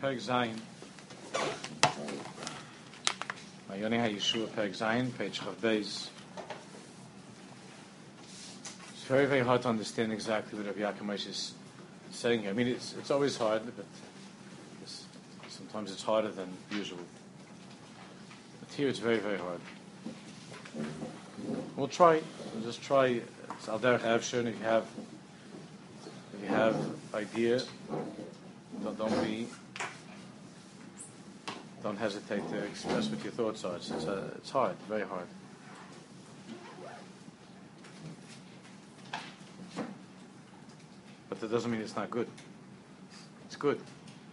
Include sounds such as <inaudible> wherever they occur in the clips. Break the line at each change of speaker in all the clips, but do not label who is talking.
Peg Zayin. Mayoni HaYeshua Peg Zayin, page Chav It's very, very hard to understand exactly what Rabbi Yaakov is saying here. I mean, it's, it's always hard, but it's, sometimes it's harder than usual. But here it's very, very hard. We'll try. We'll just try. It's al derech avshon. If you have, if you have idea, don't, don't be, don't hesitate to express what your thoughts are. It's, it's, uh, it's hard, very hard. But that doesn't mean it's not good. It's good,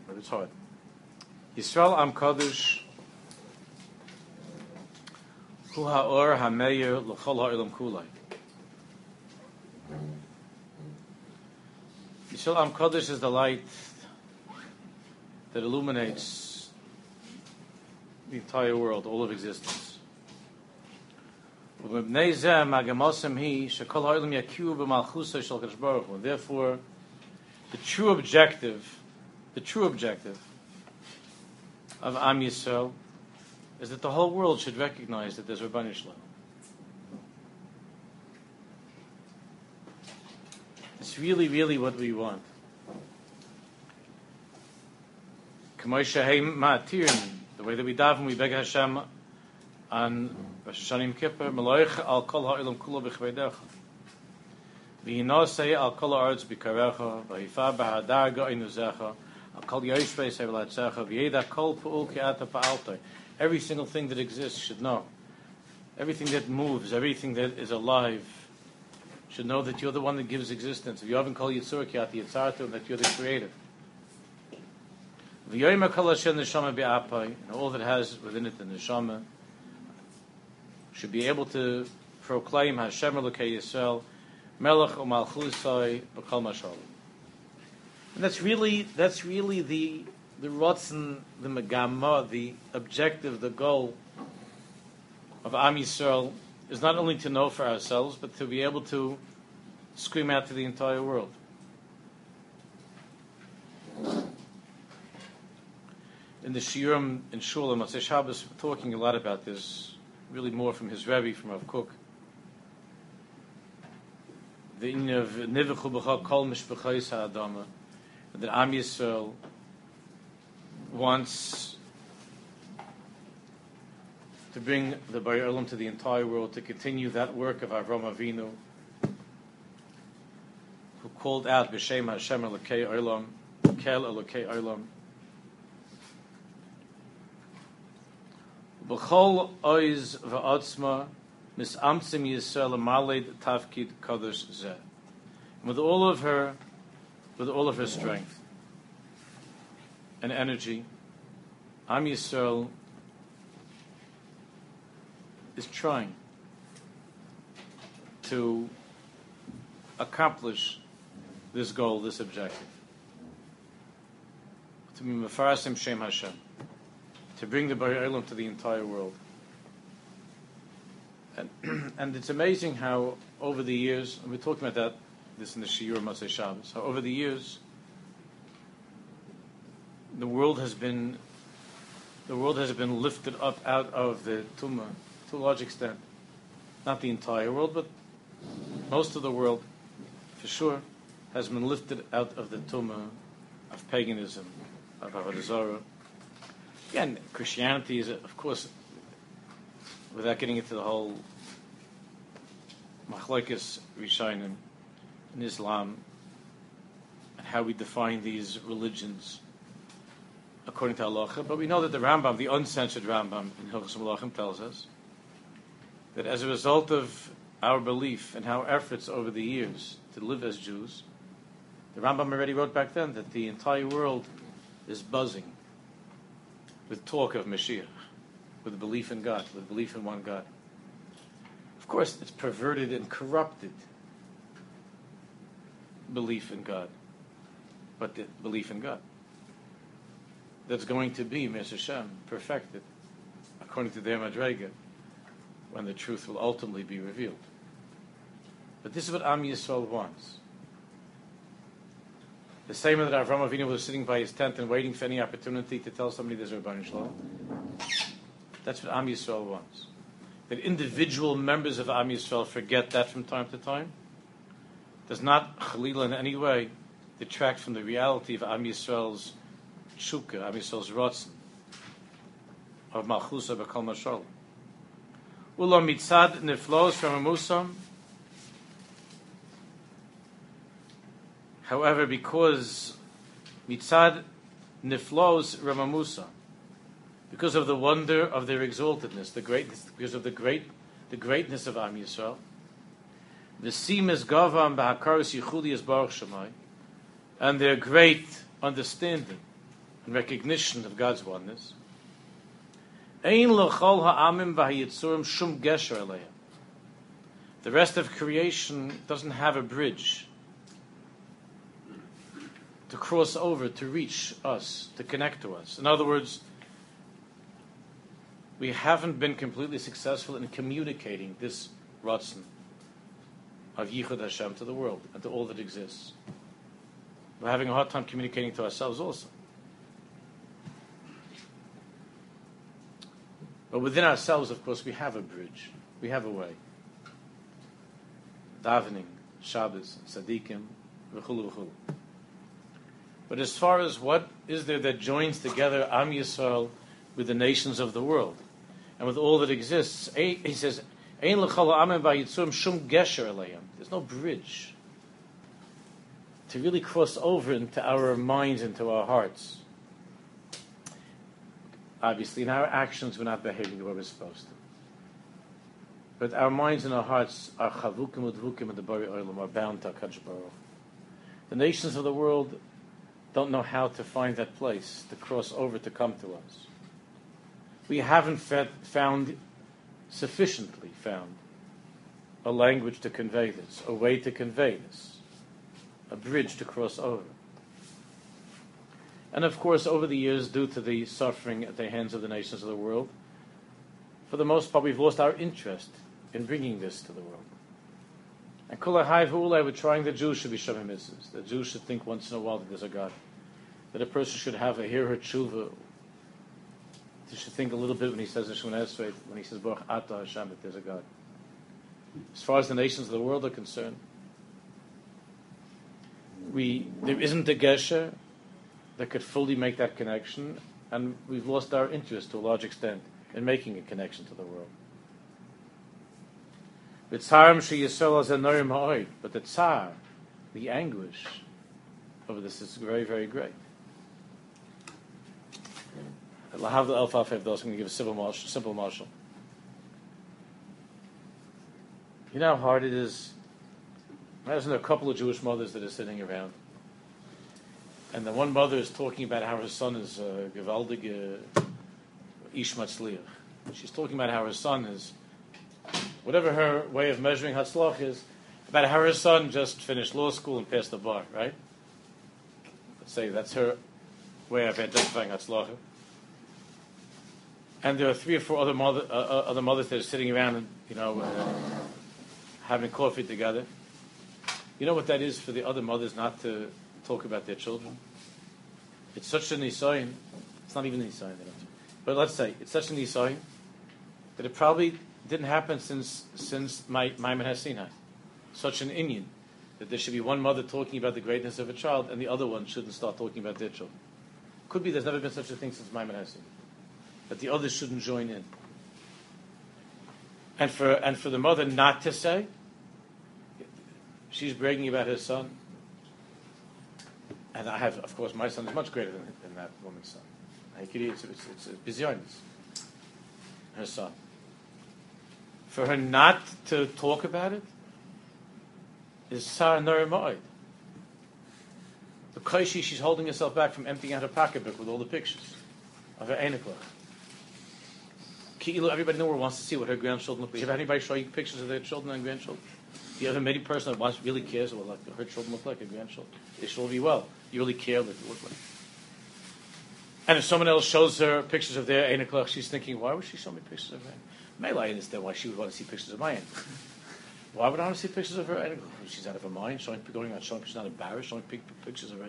but it's hard. Yisrael Am Kadosh Hu Ha'or HaMeir L'chol Ha'olam Kulai. Yisrael Am Kadosh is the light that illuminates the entire world, all of existence. Therefore, the true objective, the true objective of Am Yisrael is that the whole world should recognize that there's Rabban Yishlam. It's really, really what we want. The way that we daven, we beg Hashem on Rosh Hashanah Kippur, Meloich al kol ha'olam kulo b'chveidecha. Al kol ha'aretz b'karecha, v'hifa b'hadar al kol v'yeda kol pu'ul ki'ata pa'altoi. Every single thing that exists should know. Everything that moves, everything that is alive, should know that you're the one that gives existence. If you haven't called Yitzur Ki'ati Yitzartu, that you're the creator. V'yoyim kol Hashem neshama and all that has within it the neshama, should be able to proclaim Hashem Elokei Yisrael, Melech u'malchusai b'kol mashal. And that's really that's really the the rotzen, the megama, the objective, the goal of Am Yisrael is not only to know for ourselves, but to be able to scream out to the entire world. In the Shiurim in Shul and Motzei Shabbos, talking a lot about this, really more from his Rebbe, from Rav Kook. The in of Nivechu B'cha Kol Mishpachais HaAdama, that Am Yisrael wants to bring the Bar Olam to the entire world, to continue that work of Avram Avinu, who called out B'Shem Hashem Elokei Olam, Kel Elokei Olam. B'chol oiz v'otzma misamtzim Yisrael maled tafkid kadosh zeh. With all of her, with all of her strength and energy, Am Yisrael is trying to accomplish this goal, this objective. To be Mefarasim Shem Hashem. To bring the Bari to the entire world. And, <clears throat> and it's amazing how over the years, and we're talking about that, this in the Shiur Motzei Shabbos, how over the years, the world has been the world has been lifted up out of the tumah to a large extent. Not the entire world, but most of the world, for sure, has been lifted out of the tumah of paganism, of Avodah. Again, Christianity is, of course, without getting into the whole machlokes rishonim in Islam and how we define these religions according to halacha. But we know that the Rambam, the uncensored Rambam in Hilchos Malachim, tells us that as a result of our belief and our efforts over the years to live as Jews, the Rambam already wrote back then that the entire world is buzzing with talk of Mashiach, with belief in God, with belief in one God. Of course, it's perverted and corrupted belief in God, but the belief in God that's going to be. Hashem, perfected according to their Madrega when the truth will ultimately be revealed. But this is what Am Yisrael wants. The same that Avram Avinu was sitting by his tent and waiting for any opportunity to tell somebody there's a Rebbeinu Shalom. That's what Am Yisrael wants. That individual members of Am Yisrael forget that from time to time does not, Khalil, in any way detract from the reality of Am Yisrael's tshuka, Am Yisrael's rotzen, of Malchusa B'Kol Mashal. Ulo mitzad niflos from a musam. However, because mitzad niflos ramamusa, because of the wonder of their exaltedness, the greatness, because of the great, the greatness of Am Yisrael, the simas gavam b'hakaros yichudi is baruch shemai, and their great understanding and recognition of God's oneness. Ein l'chol ha'amim v'hayitzurim shum gesher. The rest of creation doesn't have a bridge to cross over, to reach us, to connect to us. In other words, we haven't been completely successful in communicating this Ratzon of Yichud Hashem to the world and to all that exists. We're having a hard time communicating to ourselves also. But within ourselves, of course, we have a bridge. We have a way. Davening, Shabbos, Tzaddikim, v'chulu v'chulu. But as far as what is there that joins together Am Yisrael with the nations of the world and with all that exists, he says, Ein shum gesher. There's no bridge to really cross over into our minds, into our hearts. Obviously, in our actions, we're not behaving the way we're supposed to. But our minds and our hearts are chavukim udvukim and the bari are bound to Baruch. The nations of the world don't know how to find that place to cross over to come to us. We haven't found sufficiently found a language to convey this, a way to convey this, a bridge to cross over. And of course, over the years, due to the suffering at the hands of the nations of the world, for the most part, we've lost our interest in bringing this to the world. And Kulahai V'ulai, we're trying the Jews should be Shamim Mitzvahs. The Jews should think once in a while that there's a God. That a person should have a hear her tshuva. He should think a little bit when he says Shemon Esrei, when he says Baruch Ata Hashem, that there's a God. As far as the nations of the world are concerned, we there isn't a gesher that could fully make that connection, and we've lost our interest to a large extent in making a connection to the world. But the tsar, the anguish over this is very, very great. Lahav the Elfaf I'm going to give a simple marshal. Simple marshal. You know how hard it is. Imagine a couple of Jewish mothers that are sitting around and the one mother is talking about how her son is uh, gewaldige uh, ishmatzliach. She's talking about how her son is, whatever her way of measuring hatzlach is, about how her son just finished law school and passed the bar, right? Let's say that's her way of identifying hatzlach. And there are three or four other, mother, uh, uh, other mothers that are sitting around and, you know, uh, having coffee together. You know what that is for the other mothers not to talk about their children. It's such an nisayin. It's not even an nisayin. But let's say it's such an nisayin that it probably didn't happen since since my Maimon Sinai. Such an Indian that there should be one mother talking about the greatness of a child and the other one shouldn't start talking about their children. Could be there's never been such a thing since Maimon Sinai. That the others shouldn't join in. And for and for the mother not to say, she's bragging about her son and I have, of course, my son is much greater than, than that woman's son. It's, it's, it's her son. For her not to talk about it is Sarah Naramoid. The Kaishi, she's holding herself back from emptying out her pocketbook with all the pictures of her Einiklach. Everybody nowhere wants to see what her grandchildren look like. Have anybody show you pictures of their children and grandchildren? Do you have a many person that wants really cares what like her children look like, her grandchildren? They should all be well. You really care what they look like. And if someone else shows her pictures of their Einiklach, she's thinking, why would she show me pictures of her? Maybe I understand why she would want to see pictures of my Why would I want to see pictures of her? She's out of her mind, showing, going out, showing, she's not embarrassed, showing pictures of her.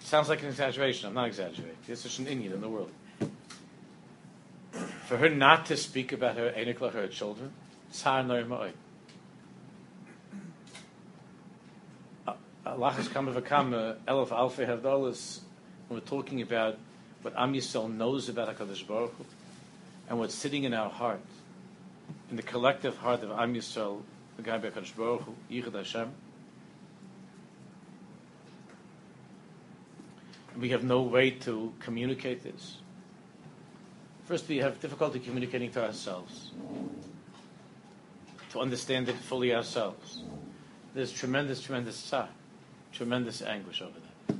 Sounds like an exaggeration. I'm not exaggerating. There's such an Indian in the world. For her not to speak about her Enikla, her children, Tsar Noirmai. Allah has come of a Elf Alfei Havdalas, when we're talking about what Am Yisrael knows about HaKadosh Baruch Hu, and what's sitting in our heart, in the collective heart of Am Yisrael, the guy HaKadosh Baruch Hu, Yichud Hashem, we have no way to communicate this. First, we have difficulty communicating to ourselves, to understand it fully ourselves. There's tremendous, tremendous tzar, tremendous anguish over that.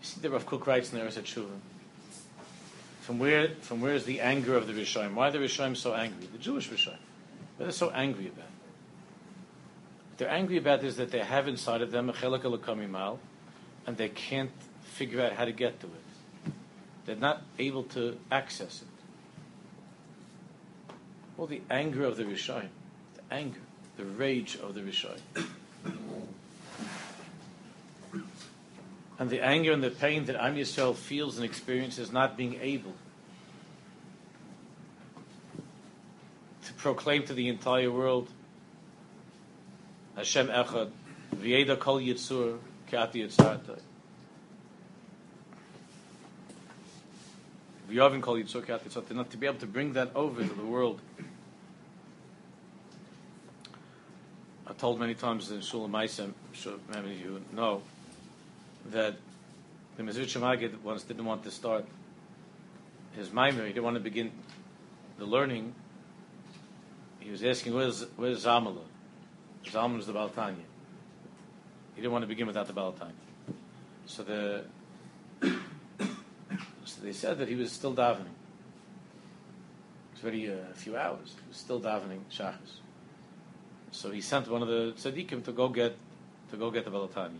You see, the Rav Kook writes in the Eretz from where, from where is the anger of the Rishayim? Why are the Rishayim so angry? The Jewish Rishayim. What are they so angry about? What they're angry about is that they have inside of them a chelik al and they can't figure out how to get to it. They're not able to access it. Well, the anger of the Rishayim, the anger, the rage of the Rishayim. and the anger and the pain that Am Yisrael feels and experiences not being able to proclaim to the entire world Hashem Echad, V'yeda Kol Yitzur, Kati Yitzartai. V'yavin Yitzur, Kati Yitzartai. Not to be able to bring that over to the world. I told many times in Shul Maisem, I'm sure many of you know, that the Magid once didn't want to start his Maimer, he didn't want to begin the learning. He was asking, where's, where's Zamala? Zalman is the Baal Tanya. He didn't want to begin without the Baal Tanya. So the they said that he was still davening. It was already a few hours. He was still davening shachas. So he sent one of the tzaddikim to go get to go get the Baal Tanya.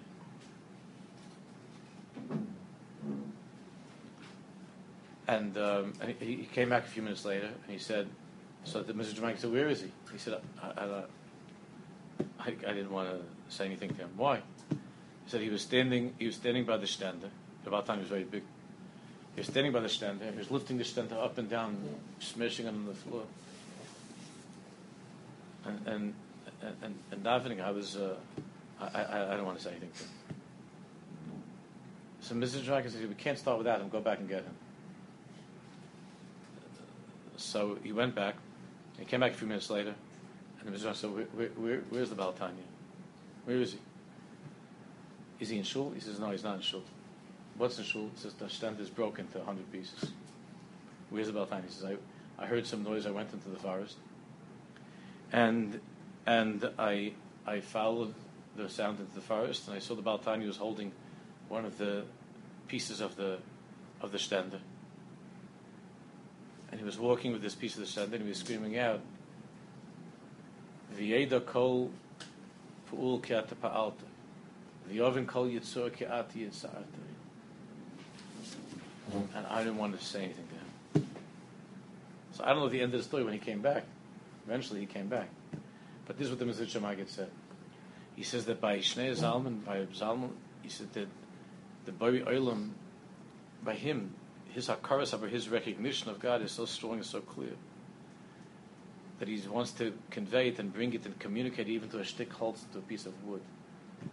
And, um, and he, he, came back a few minutes later and he said, so the Mr. Jamaica said, where is he? He said, I, I, I, I didn't want to say anything to him. Why? He said he was standing. He was standing by the stender. The time was very big. He was standing by the stender. He was lifting the stender up and down, smashing it on the floor. And and and, and davening, I was. Uh, I, I, I don't want to say anything to. So Mr. Dragon said, "We can't start without him. Go back and get him." So he went back. He came back a few minutes later. And the Mizrach said, where, where, where, where's the Baal Tanya? Where is he? Is he in shul? He says, no, he's not in shul. What's in shul? Says, the stand is broken to 100 pieces. Where's the Baal Tanya? He says, I, I heard some noise. I went into the forest. And, and I, I followed the sound into the forest, and I saw the Baal Tanya was holding one of the pieces of the, of the stender. And he was walking with this piece of the stender, and he was screaming out, V'yeda kol pu'ul ki ata pa'alta. Kol yitzur ki ati. Mm-hmm. And I didn't want to say anything to him. So I don't know the end of the story when he came back. Eventually he came back. But this is what the Mezritch Maggid said. He says that by Shneur Zalman, by Zalman, he said that the Bari Olam, by him, his hakaras, his recognition of God is so strong and so clear that he wants to convey it and bring it and communicate even to a stick holds to a piece of wood.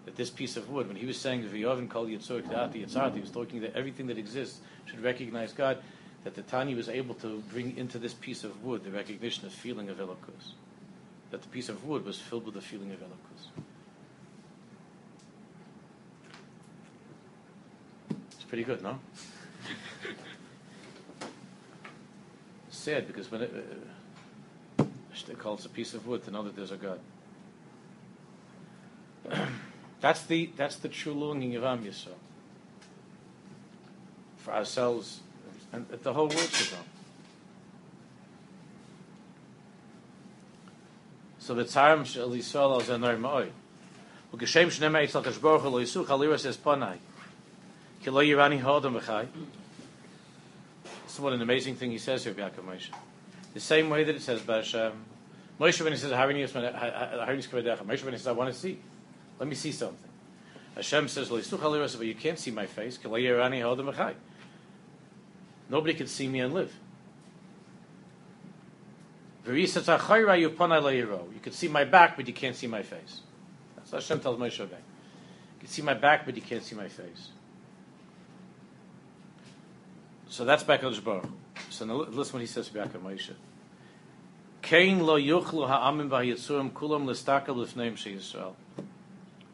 That this piece of wood, when he was saying V'yovin kol yitzur yitzart, he was talking that everything that exists should recognize God. That the Tani was able to bring into this piece of wood the recognition of feeling of Elokus. That the piece of wood was filled with the feeling of Elokus. It's pretty good, no? <laughs> Sad because when it, uh, call it a piece of wood to know that there's a God. That's the that's the true longing of Am Yisrael for ourselves and the whole world should know. So the Tzarim Shel Yisrael is Anor Ma'oi. U'geshem Shnem Eitzel Kashboruch Lo Yisuch Aliras says Panai. Ki Lo Yirani Ha'odam V'chai. So what an amazing thing he says here, Yaakov Moshe. The same way that it says by Moshe when he says, Harini Yisman, Harini Yisman, Moshe when he says, I want to see let me see something. Hashem says, "But you can't see my face." Nobody can see me and live. You can see my back, but you can't see my face. That's what Hashem tells Moshe. Rabbeinu. You can see my back, but you can't see my face. So that's back on Baruch. So now listen what he says back on Moshe. Kain lo yuchlu ha'amim v'hayitzurim kulam l'stakel l'fneim she'Yisrael.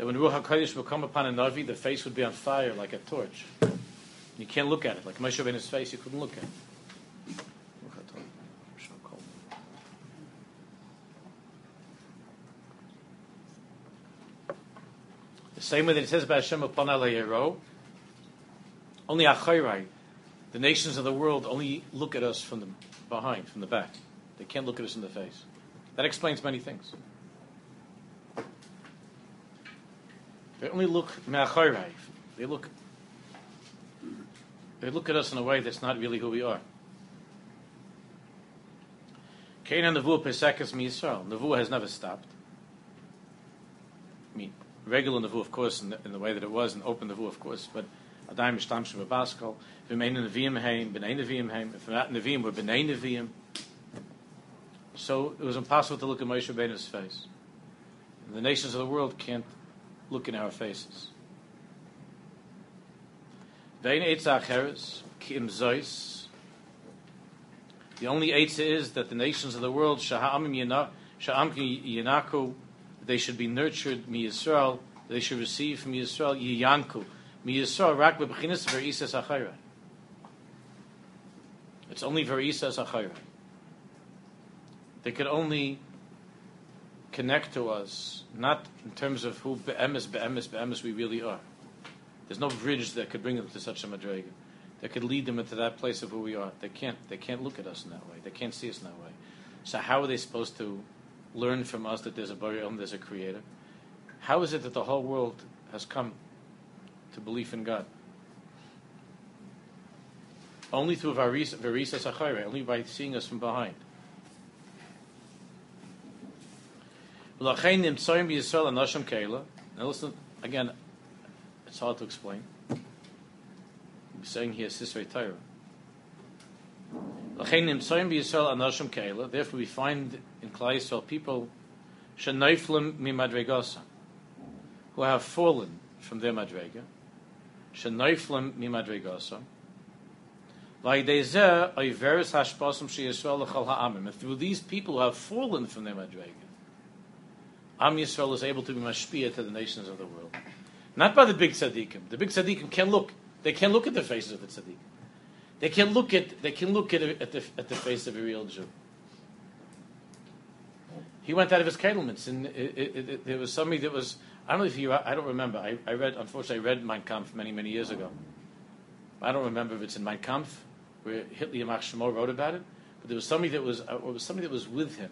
That when Ruach HaKodesh will come upon a Navi, the face would be on fire like a torch. You can't look at it. Like Moshe Rabbeinu's face, you couldn't look at it. The same way that it says about Hashem upon Yero, only Achayrai, the nations of the world only look at us from the behind, from the back. They can't look at us in the face. That explains many things. They only look They look they look at us in a way that's not really who we are. Canaan Nevuah Pesekas Mi Yisrael. Nevuah has never stopped. I mean, regular Nevuah, of course, in the, in the way that it was, and open Nevuah, of course, but Adaim Mishtamshim Baskal, V'mein Nevi'im Heim, B'nei Nevi'im Heim, if not Nevi'im, we're B'nei Nevi'im. So it was impossible to look at Moshe Rabbeinu's face. The nations of the world can't look in our faces. The only Eitzah is that the nations of the world, they should be nurtured, Mi Yisrael, they should receive from Yisrael, Yiyanku. Mi Yisrael, Rak Bebechinis, Verisas Achayra. It's only Verisas Achayra. They could only connect to us, not in terms of who be'emes, be'emes, be'emes we really are. There's no bridge that could bring them to such a madrega, that could lead them into that place of who we are. They can't. They can't look at us in that way. They can't see us in that way. So how are they supposed to learn from us that there's a burial there's a creator? How is it that the whole world has come to belief in God? Only through Varisa Sachayre, only by seeing us from behind. Now listen, again, it's hard to explain. I'm saying here Sisrei Torah. Therefore, we find in Klai Yisrael people shenaiflim mimadregasa, who have fallen from their madrega. Shenaiflim mimadregasa. And through these people who have fallen from their madrega, Am Yisrael is able to be mashpia to the nations of the world. Not by the big tzaddikim. The big tzaddikim can look. They can look at the faces of the tzaddikim. They can look at. They can look at, at the at the face of a real Jew. He went out of his kedelments, and it, it, it, there was somebody that was. I don't know if you. I don't remember. I, I read. Unfortunately, I read Mein Kampf many many years ago. I don't remember if it's in Mein Kampf where Hitler Yamach Shemo wrote about it. But there was somebody that was. Uh, was somebody that was with him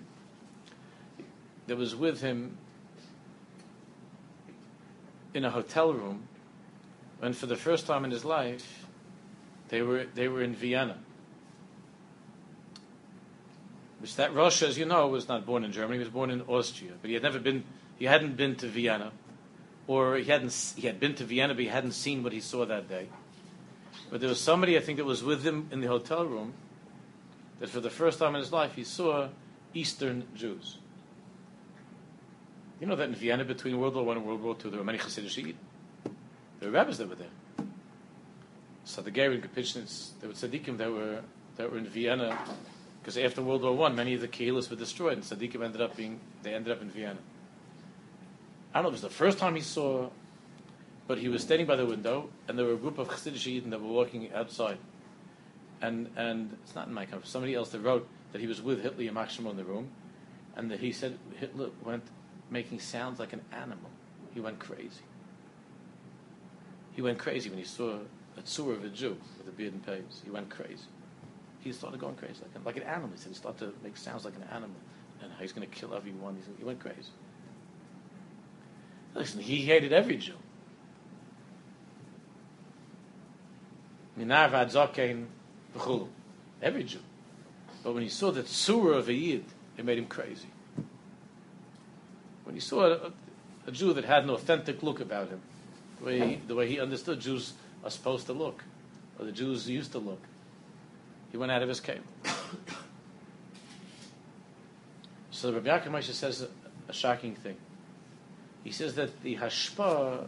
that was with him in a hotel room when, for the first time in his life, they were they were in Vienna. Which that Russia, as you know, was not born in Germany; he was born in Austria. But he had never been. He hadn't been to Vienna, or he hadn't. He had been to Vienna, but he hadn't seen what he saw that day. But there was somebody I think that was with him in the hotel room that, for the first time in his life, he saw Eastern Jews. You know that in Vienna between World War One and World War Two, there were many Hasidic Yidden. There were rabbis that were there. The Gary there were tzaddikim that were that were in Vienna because after World War One, many of the kehillas were destroyed, and tzaddikim ended up being they ended up in Vienna. I don't know if it was the first time he saw, but he was standing by the window, and there were a group of Hasidic Yidden that were walking outside, and and it's not in Mein Kampf. Somebody else that wrote that he was with Hitler and Machshemo in the room, And the, he said Hitler went making sounds like an animal. He went crazy. He went crazy when he saw a tzur of a Jew with a beard and pays. He went crazy. He started going crazy, like, like an animal. He said he started to make sounds like an animal. And he's going to kill everyone. He, said, he went crazy. Listen, he hated every Jew. Every Jew. But when he saw the tzura of a Yid, it made him crazy. When he saw a, a Jew that had an authentic look about him, the way, he, the way he understood Jews are supposed to look, or the Jews used to look, he went out of his cave. so Rabbi Yaakov Moshe says a, a, shocking thing. He says that the hashpa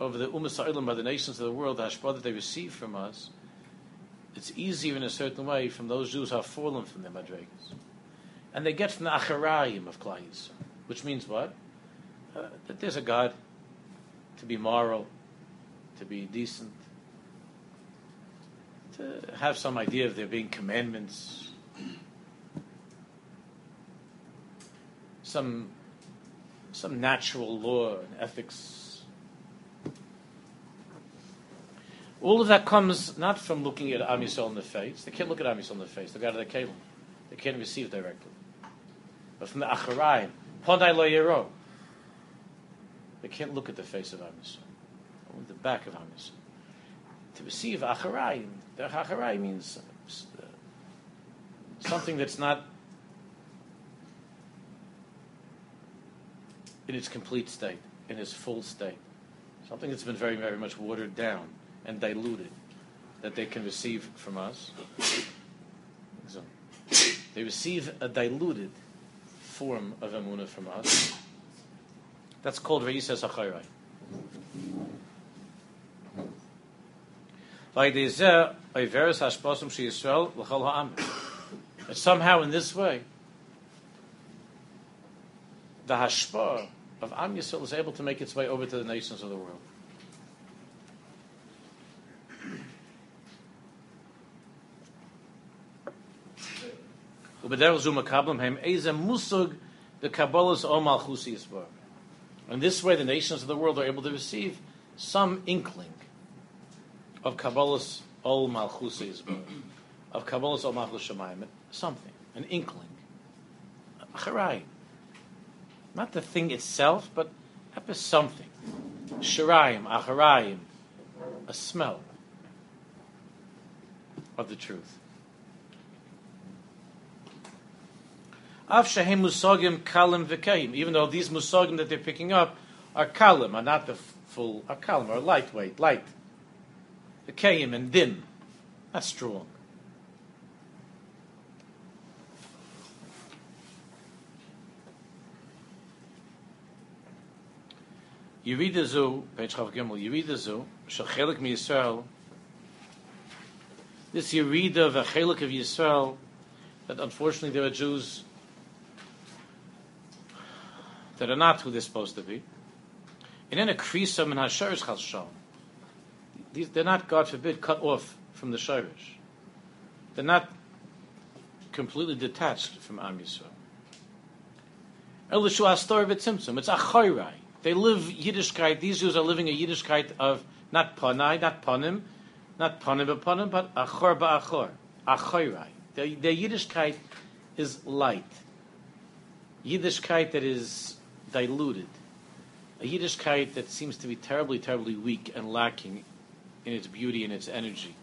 of the Ummah by the nations of the world, the hashpa that they receive from us, it's easier in a certain way from those Jews who have fallen from their madrigas. And they get from the acharayim of Klai which means what? Uh, that there's a God to be moral, to be decent, to have some idea of there being commandments, some some natural law and ethics. All of that comes not from looking at Am Yisrael in the face. They can't look at Am Yisrael in the face. They got it at They can't receive directly. But from the Acharayim, Ponai lo yero. They can't look at the face of Am Yisrael. Only the back of Am Yisrael. To receive Acharayim, the Acharayim means uh, something that's not in its complete state, in its full state. Something that's been very, very much watered down and diluted that they can receive from us. So, they receive a diluted form of emuna from us. That's called Reisas Achayrai. But somehow in this way, the hashpah of Am Yisrael is able to make its way over to the nations of the world. In this way, the nations of the world are able to receive some inkling of Kabbalah's Ol Malchus of Kabbalah's Ol Malchus Shemayim, something, an inkling, Acharai. Not the thing itself, but something. Shirayim, Acharayim, a smell of the truth. Musagim kalim v'keim. Even though these musogim that they're picking up are kalim, are not the full, are kalim, are lightweight, light. V'keim and dim, not strong. Yerida zu, page Chav Gimel, Yerida zu, shechelik mi Yisrael, this Yerida of a chelik of Yisrael, that unfortunately there are Jews that are not who they're supposed to be. And then a krisam and hasharish chal These They're not, God forbid, cut off from the shirish. They're not completely detached from Am Yisrael. Elishu astor v'tzimtzum. It's achorai. They live Yiddishkeit. These Jews are living a Yiddishkeit of not panai, not panim, not panim panim, but achor ba'achor. Their, their Yiddishkeit is light. Yiddishkeit that is diluted. A Yiddishkeit that seems to be terribly, terribly weak and lacking in its beauty and its energy.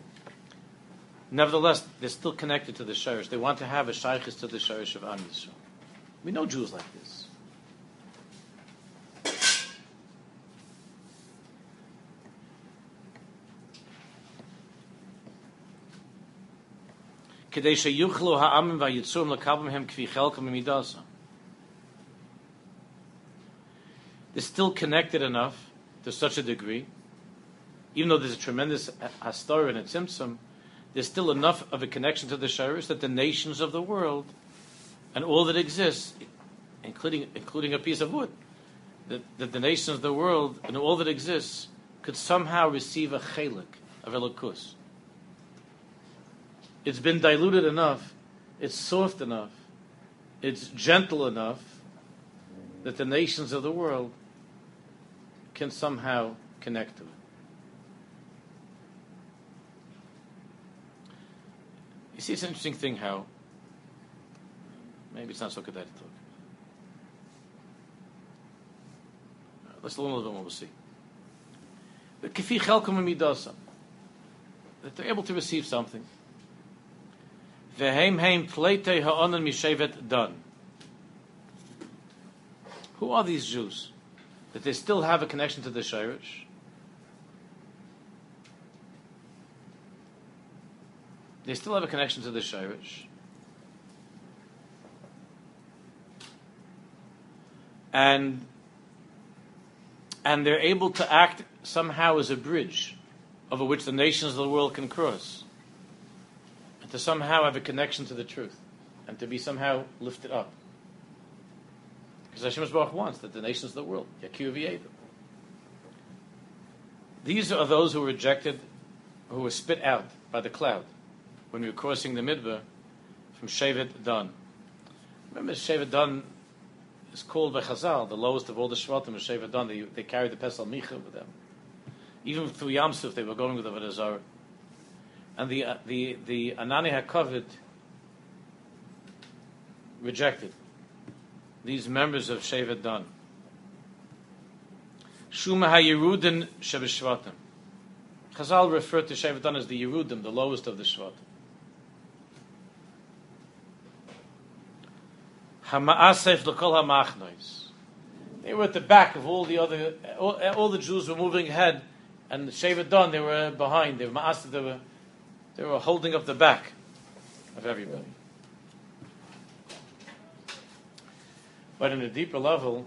Nevertheless, they're still connected to the Shirish. They want to have a Shaykhis to the Shirish of Am Yisrael. We know Jews like this. כדי שיוכלו העמים והיצורים לקבל מהם כפי חלקם ממידסם. they're still connected enough to such a degree, even though there's a tremendous hastar and a tzimtzum, there's still enough of a connection to the shirish that the nations of the world and all that exists, including including a piece of wood, that, that the nations of the world and all that exists could somehow receive a chelik of elokus. It's been diluted enough, it's soft enough, it's gentle enough that the nations of the world can somehow connect to it. You see, it's an interesting thing how maybe it's not so good that to talk. Uh, let's learn a little bit more. We'll see. The kifi chelkom midasa that they're able to receive something. Heim pleite ha'onan mishevet. Who are these Jews? That they still have a connection to the Shirish? They still have a connection to the Shirish. And and they're able to act somehow as a bridge over which the nations of the world can cross. And to somehow have a connection to the truth. And to be somehow lifted up. Because Hashem Baruch wants that the nations of the world, Yakiv These are those who were rejected, who were spit out by the cloud when we were crossing the Midbar from Shevet Dan. Remember, Shevet Dan is called by Chazal, the lowest of all the Shvatim, Shevet Dan. They, they carried the Pesal Micha with them. Even through Yamsuf, they were going with the Vodazar. And the, uh, the, the Anani HaKavod rejected these members of Shevet Dan. Shuma HaYerudin Shebeshvatim. Chazal referred to Shevet Dan as the Yerudim, the lowest of the Shvatim. Hama'asef l'kol ha'machnois. They were at the back of all the other, all, all the Jews were moving ahead, and Shevet Dan, they were behind. They were they were, they were holding up the back of everybody. But in a deeper level,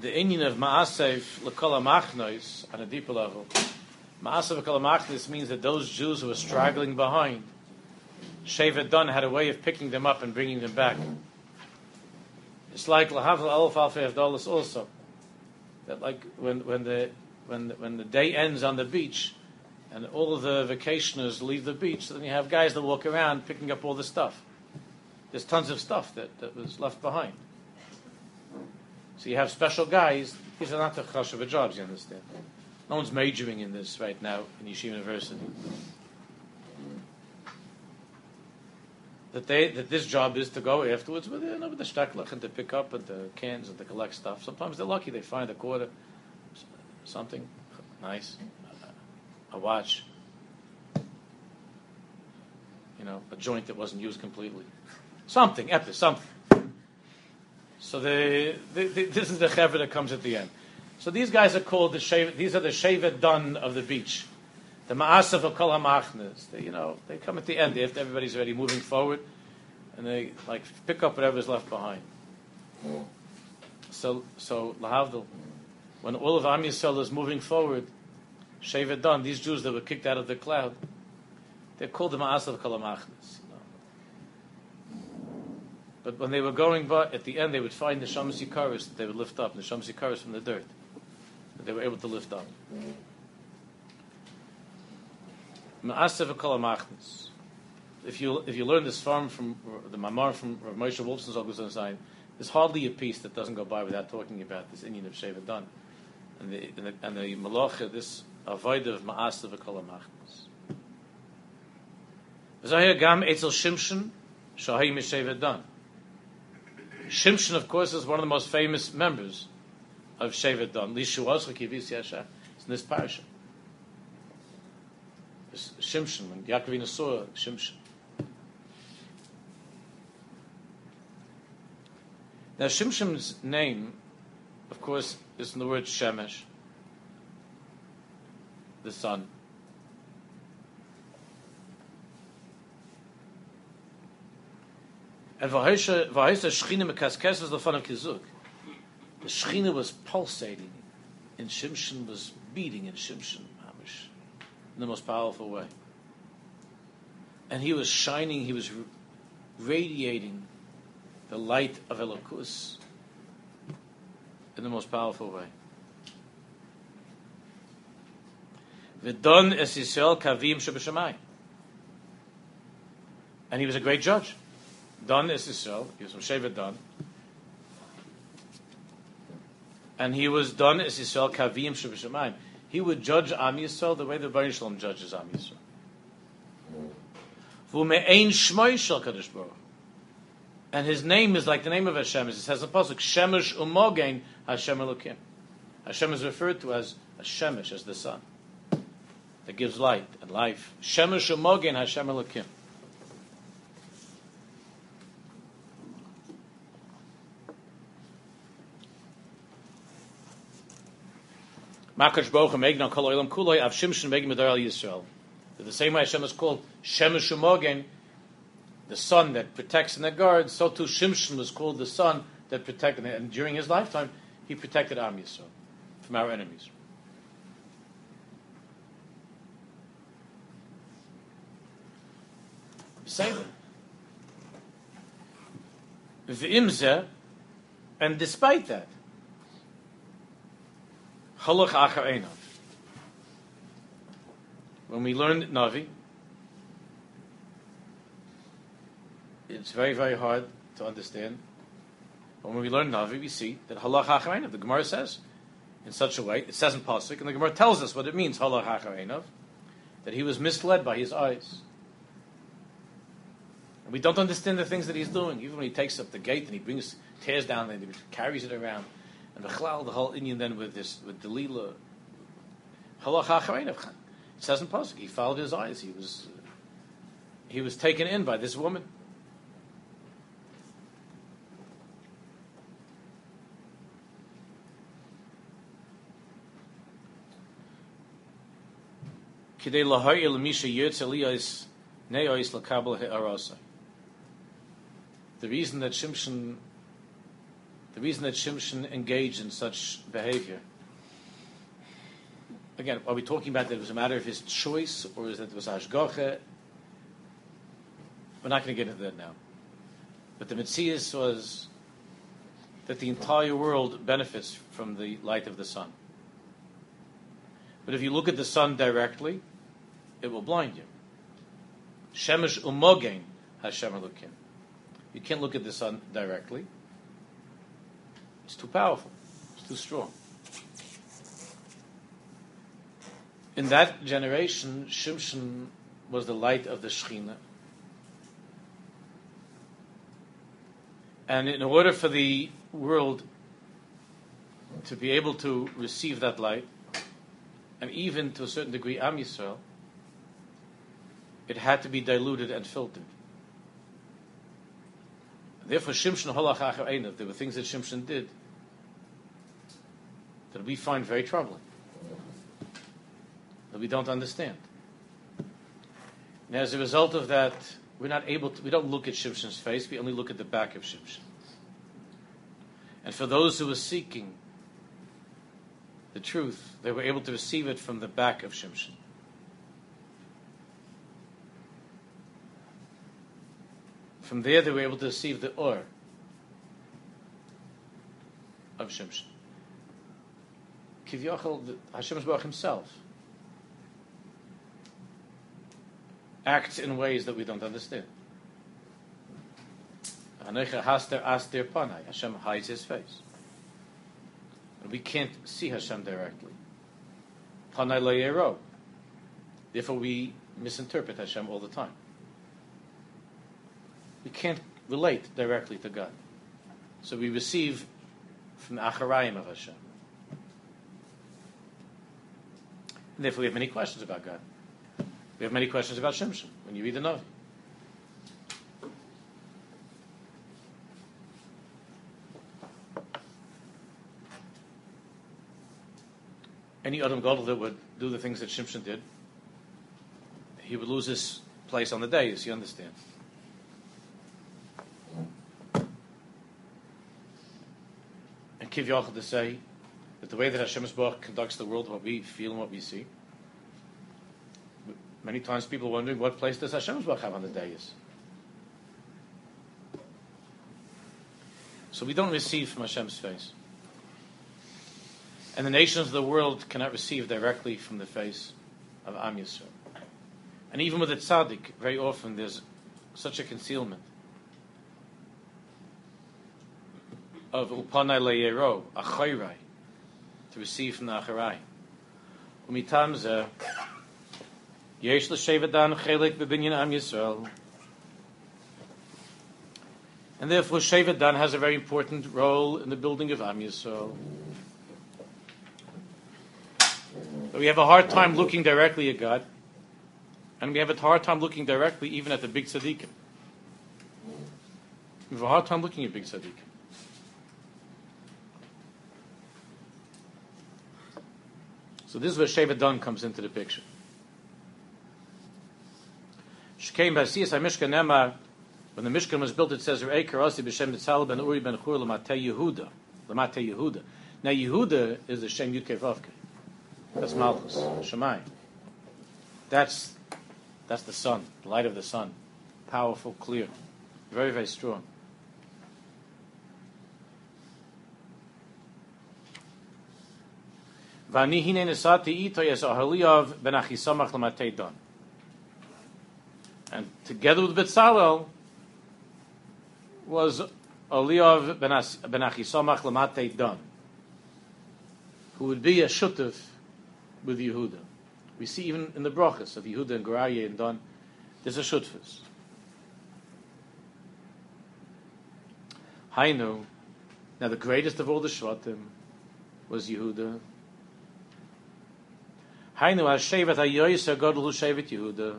the Indian of Ma'asef l'kol ha'machnois, on a deeper level, Ma'aseh v'kalamachnis means that those Jews who were straggling behind, Shevet had a way of picking them up and bringing them back. It's like Lahav Alf Alfei Dollars also. That like when, when, the, when, the, when the day ends on the beach and all of the vacationers leave the beach, then you have guys that walk around picking up all the stuff. There's tons of stuff that, that was left behind. So you have special guys. These are not the chashuv jobs, you understand. No one's majoring in this right now in Yeshiva University. That they that this job is to go afterwards with, you know, with the shtaklach and to pick up and to cans and to collect stuff. Sometimes they're lucky; they find a quarter, something nice, a watch, you know, a joint that wasn't used completely, something, epic, something. So the, the, the, this is the chevra that comes at the end. So these guys are called the shevet, these are the shevet dun of the beach. The ma'asav of kol. They, you know, they come at the end after everybody's already moving forward, and they like pick up whatever's left behind. So, so lahavdil, when all of Am Yisrael is moving forward, shevet dun, these Jews that were kicked out of the cloud, they're called the ma'asav of kol. But when they were going by, at the end, they would find the Shams Yikaris that they would lift up, the Shams Yikaris from the dirt that they were able to lift up. If you if you learn this farm from the Mamar from Moshe Wolfson's sign, there's hardly a piece that doesn't go by without talking about this Indian of Shevet Dan, and the and the, and the Malacha, this avoid of Ma'asav Kol Amachnas. Zahir Gam Etzel Shimshon Shahim Shevet Dan. Shimshon, of course, is one of the most famous members of Shevet Dan. Lishu Chakivis Yasha. It's in this parasha. Shimshon, when Yaakovina saw Shimshon. Now, Shimshon's name, of course, is in the word Shemesh, the sun. And Vahisha Shechina Mekaskes was the fun of Kizuk. The Shechina was pulsating, and Shimshon was beating in Shimshon, Mamish, in the most powerful way. And he was shining, he was radiating the light of Elokus in the most powerful way. V'don es kavim. And he was a great judge. Dan is Yisrael. He was from Shevet Dan. And he was done as Yisrael Kavim Shabbat He would judge Am Yisrael the way the Baruch Shalom judges Am Yisrael. And his name is like the name of Hashem. It says in the pasuk, Shemesh Umogain Hashem Elokim. Hashem is referred to as Shemesh, as the sun that gives light and life. Shemesh Umogain Hashem Elokim. Makash Kol Olam Kuloi Av Megim Yisrael. The same way Hashem is called Shemesh Umogen, the sun that protects and that guards, so too Shimshon was called the sun that protected, and during his lifetime, he protected Am Yisrael from our enemies. Same. And despite that, Halach Achar. When we learn Navi, it's very, very hard to understand. But when we learn Navi, we see that Halach Achar the Gemara says, in such a way, it says in Pasuk, and the Gemara tells us what it means, Halach Achar that he was misled by his eyes. And we don't understand the things that he's doing, even when he takes up the gate and he brings, tears down and he carries it around. And the Chlal, the whole Indian then with this, with Delila, It says in Pasuk, he followed his eyes. He was, uh, he was taken in by this woman. The reason that Shimshon the reason that Shimshon engaged in such behavior. Again, are we talking about that it was a matter of his choice, or is that it was Ashgoche? We're not going to get into that now. But the Metzias was that the entire world benefits from the light of the sun. But if you look at the sun directly, it will blind you. Shemesh umogen Hashem Elokim. You can't look at the sun directly. It's too powerful. It's too strong. In that generation, Shimshon was the light of the Shekhinah. And in order for the world to be able to receive that light, and even to a certain degree Am Yisrael, it had to be diluted and filtered. Therefore, Shimshon Holach there were things that Shimshon did that we find very troubling, that we don't understand. And as a result of that, we're not able to, we don't look at Shimshon's face, we only look at the back of Shimshon. And for those who were seeking the truth, they were able to receive it from the back of Shimshon. From there, they were able to receive the or of Shimshon. Kivyachol, Hashem Baruch himself acts in ways that we don't understand. Hashem hides his face. And we can't see Hashem directly. Therefore, we misinterpret Hashem all the time. We can't relate directly to God. So we receive from the Acharayim of Hashem. And therefore, we have many questions about God. We have many questions about Shimshon when you read the Navi. Any Adam Gadol that would do the things that Shimshon did, he would lose his place on the day, as you understand. And Kiv to say that the way that Hashem Baruch conducts the world, what we feel and what we see, many times people are wondering what place does Hashem Baruch have on the dais? So we don't receive from Hashem's face. And the nations of the world cannot receive directly from the face of Am Yisrael. And even with the tzaddik, very often there's such a concealment of Upanai Leyero, Achayrai, to receive from the Acharai. Umitamze, Yesh L'Shevet Dan Chelik B'Binyan Am Yisrael. And therefore, Shevet Dan has a very important role in the building of Am Yisrael. But we have a hard time looking directly at God, and we have a hard time looking directly even at the big tzaddikim. We have a hard time looking at big tzaddikim. So this is where Shevet Dan comes into the picture. Shkeim Basiyas HaMishkan Nemar, when the Mishkan was built, it says, Re'ei Karasi B'Shem Nitzal Ben Uri Ben Chur L'matei Yehuda. L'matei Yehuda. Now Yehuda is the Shem Yudkei Vavkei. That's Malchus, Shemai. That's, that's the sun, the light of the sun. Powerful, clear, very, very strong. And together with Betzalel was Eliyav ben Achisamach lamatei don, who would be a shutif with Yehuda. We see even in the brachas of Yehuda and Garaye and Don, there's a shutfus. Hainu, now the greatest of all the Shvatim was Yehuda. Hainu ha-shevet ha-yoyis ha-godel hu-shevet Yehuda.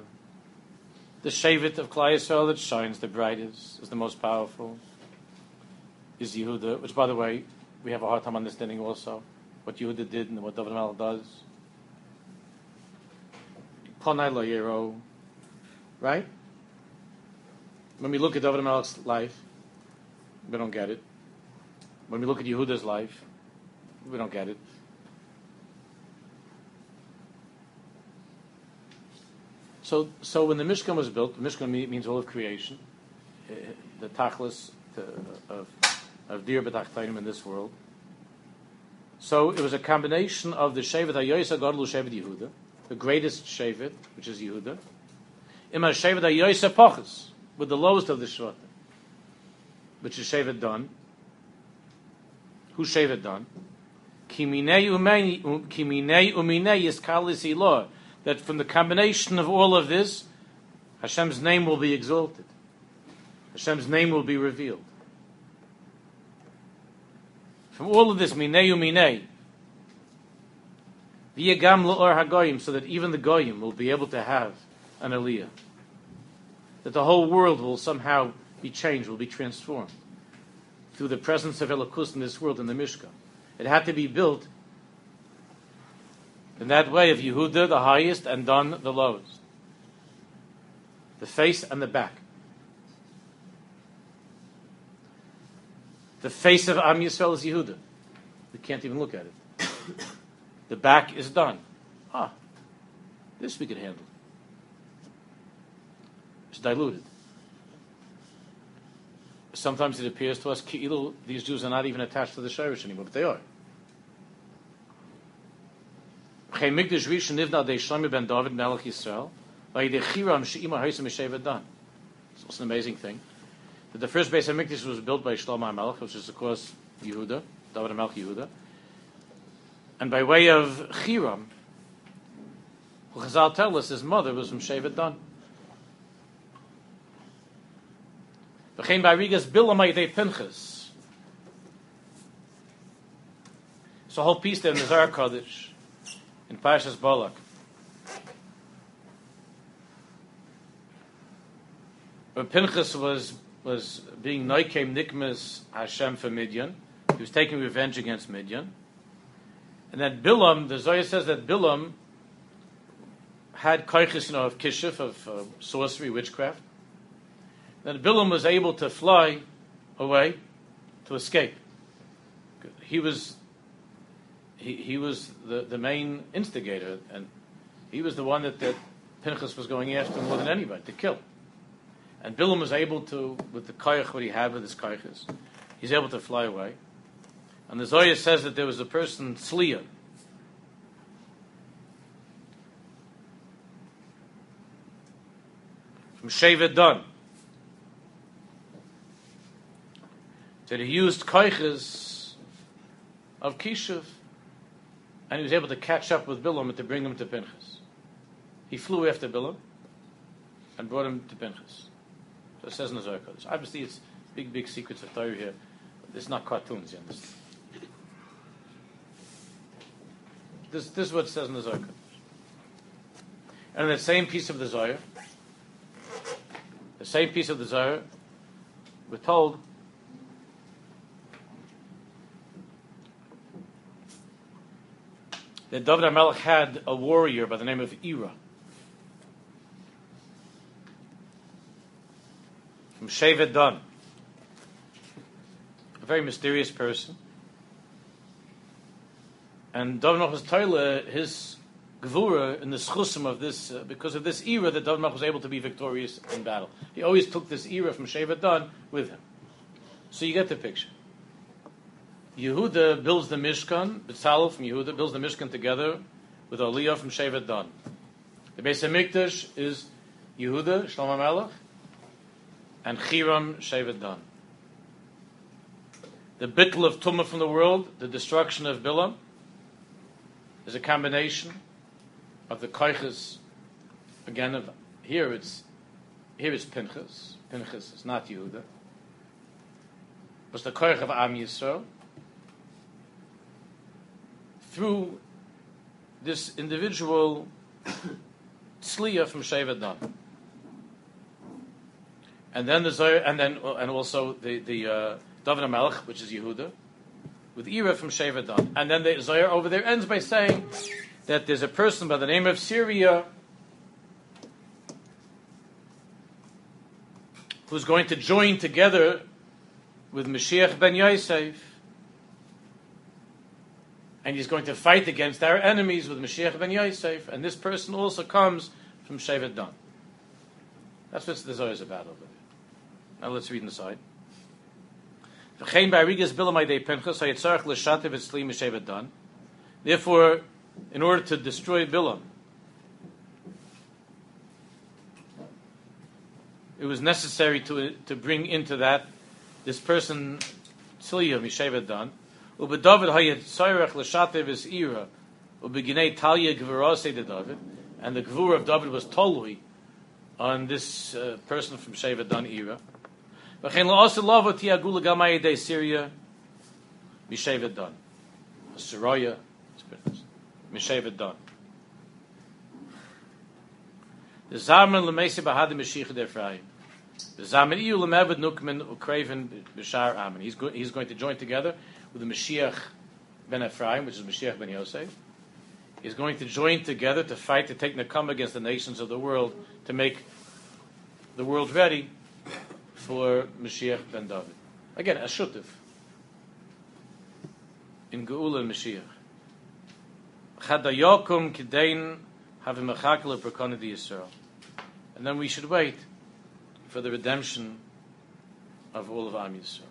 The shevet of Klai Yisrael that shines the brightest, is the most powerful, is Yehuda, which by the way, we have a hard time understanding also, what Yehuda did and what David Melech does. Ponai lo yero, right? When we look at David Melech's life, we don't get it. When we look at Yehuda's life, we don't get it. So, so when the Mishkan was built, the Mishkan means all of creation, uh, the tachlis to, of of dir b'tachtainim in this world. So it was a combination of the Shevet HaYoysa Godlu Shevet Yehuda, the greatest Shevet, which is Yehuda, Ima Shevet HaYoysa Pochus, with the lowest of the Shvatim, which is Shevet Dan. Who's Shevet Dan? Kiminei uminei is kalis ilah. That from the combination of all of this, Hashem's name will be exalted. Hashem's name will be revealed. From all of this, minei uminei, v'yagam l'or hagoyim, so that even the goyim will be able to have an aliyah. That the whole world will somehow be changed, will be transformed through the presence of Elokus in this world in the Mishkan. It had to be built in that way of Yehuda, the highest, and Don, the lowest. The face and the back. The face of Am Yisrael is Yehuda. We can't even look at it. <coughs> the back is done. Ah, this we could handle. It's diluted. Sometimes it appears to us, these Jews are not even attached to the Shirish anymore, but they are. It's an amazing thing that the first base of Mikdash was built by Shlomo HaMelech, which is of course Yehuda, David HaMelech Yehuda, and by way of Chiram, who Chazal tell us his mother was from Shevet Dan. V'chein ba'rigas bilam ha'yidei Pinchas. It's a whole piece there in the Zohar Kodesh, in Parshas Balak. When Pinchas was was being Noikem Nikmas Hashem for Midian. He was taking revenge against Midian. And then Bilam, the Zohar says that Bilam had koiches, you know, of kishuf, of uh, sorcery, witchcraft. That Bilam was able to fly away to escape. He was he, he was the, the main instigator, and he was the one that, that Pinchas was going after more than anybody to kill. And Bilam was able to, with the koyach what he had with his koyches, he's able to fly away. And the Zohar says that there was a person, Sliya, from Shevet Dan. that he used koiches of Kishuv, and he was able to catch up with Bilam and to bring him to Pinchas. He flew after Bilam and brought him to Pinchas. So it says in the Zohar Kodesh. Obviously, it's big, big secrets of Torah here. It's not cartoons, you understand? This, this is what it says in the Zohar Kodesh. And in the same piece of the Zohar, the same piece of the Zohar, we're told that David HaMelech had a warrior by the name of Ira. From Shevet Dan. A very mysterious person. And David HaMelech was his gevura in the schusim of this, uh, because of this Ira that David HaMelech was able to be victorious in battle. He always took this Ira from Shevet Dan with him. So you get the picture. Yehuda builds the Mishkan, Betzalel from Yehuda builds the Mishkan together with Aliyah from Shevet Dan. The Beis Hamikdash is Yehuda, Shlomo Melech, and Chiram, Shevet Dan. The bittul of Tumah from the world, the destruction of Bilam, is a combination of the koiches, again, of here it's here it's Pinchas. Pinchas is not Yehuda. But the koich of Am Yisrael, through this individual tzliya from Shevet Dan. And then the Zohar, and then and also the the uh, David HaMelech, which is Yehuda, with Ira from Shevet Dan. And then the Zohar over there ends by saying that there's a person by the name of Syria who's going to join together with Mashiach ben Yosef and he's going to fight against our enemies with Mashiach ben Yosef, and this person also comes from Shevet Dan. That's what the Zohar is about over there. Now let's read inside. Therefore, in order to destroy Bilam, it was necessary to, to bring into that this person, Tzliya Mishevet Dan, Ubedavid hayet tzayrech l'shatev is ira. Ubeginei talya gvurase de David. And the gvur of David was tolui on this uh, person from Sheva Dan Ira. V'chein la'asa lava tiagula gamay de Syria Misheva Dan. Saraya, Misheva Dan. The Zaman lemese bahad Mashiach der Ephraim. The Zaman iu lemevad nukmen ukraven b'shar amen. He's going to join together with the Mashiach ben Ephraim, which is Mashiach ben Yosef, is going to join together to fight to take Nakam against the nations of the world to make the world ready for Mashiach ben David. Again, a shutif in Geula Mashiach. Chadayokum kidein have a mechakel Yisrael. And then we should wait for the redemption of all of Am Yisrael.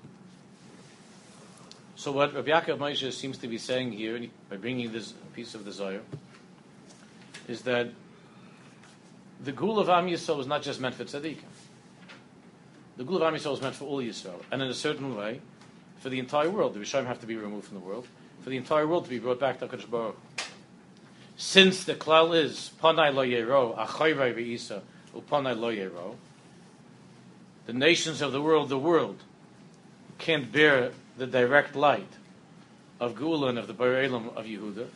So what Rabbi Yaakov Moshe seems to be saying here, by bringing this piece of the Zohar, is that the Gul of Am Yisrael was not just meant for tzaddikim. The Gul of Am Yisrael was meant for all Yisrael, and in a certain way, for the entire world. The Rishayim have to be removed from the world, for the entire world to be brought back to HaKadosh Baruch. Since the klal is Panai lo yero, Achoyvai ve'isa, Upanai lo yero, the nations of the world, the world, can't bear the direct light of Gula and of the Barelim of Yehuda.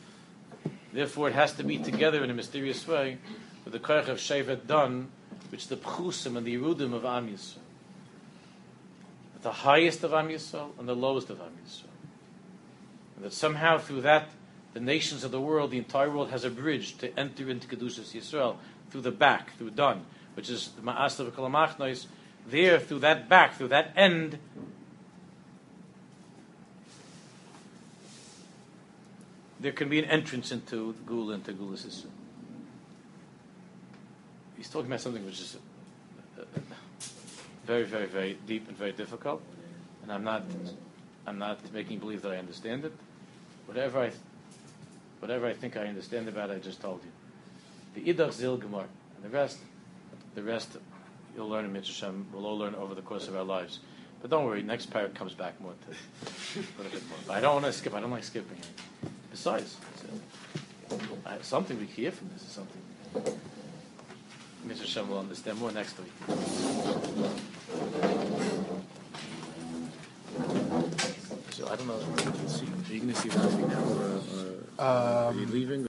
Therefore, it has to be together in a mysterious way with the Koch of Shevet Dan, which is the Pchusim and the Yerudim of Am Yisrael. The highest of Am Yisrael and the lowest of Am Yisrael. And that somehow through that, the nations of the world, the entire world has a bridge to enter into Kedushas Yisrael through the back, through Dan, which is the Ma'asav of Kalamachnois. There, through that back, through that end, there can be an entrance into Gula into Gula. He's talking about something which is uh, very, very, very deep and very difficult, and I'm not, I'm not making believe that I understand it. Whatever I, whatever I think I understand about it, I just told you. The Idach Zil Gemar, and the rest, the rest, you'll learn in Mitzvah We'll all learn over the course of our lives. But don't worry, next parak comes back more to put a bit more. But I don't want to skip. I don't like skipping. Besides, it's, uh, I- something we hear from this is something. Mr. Hashem will understand more next week. So I don't know. See, are you going to see Rafi now, or, or are you leaving?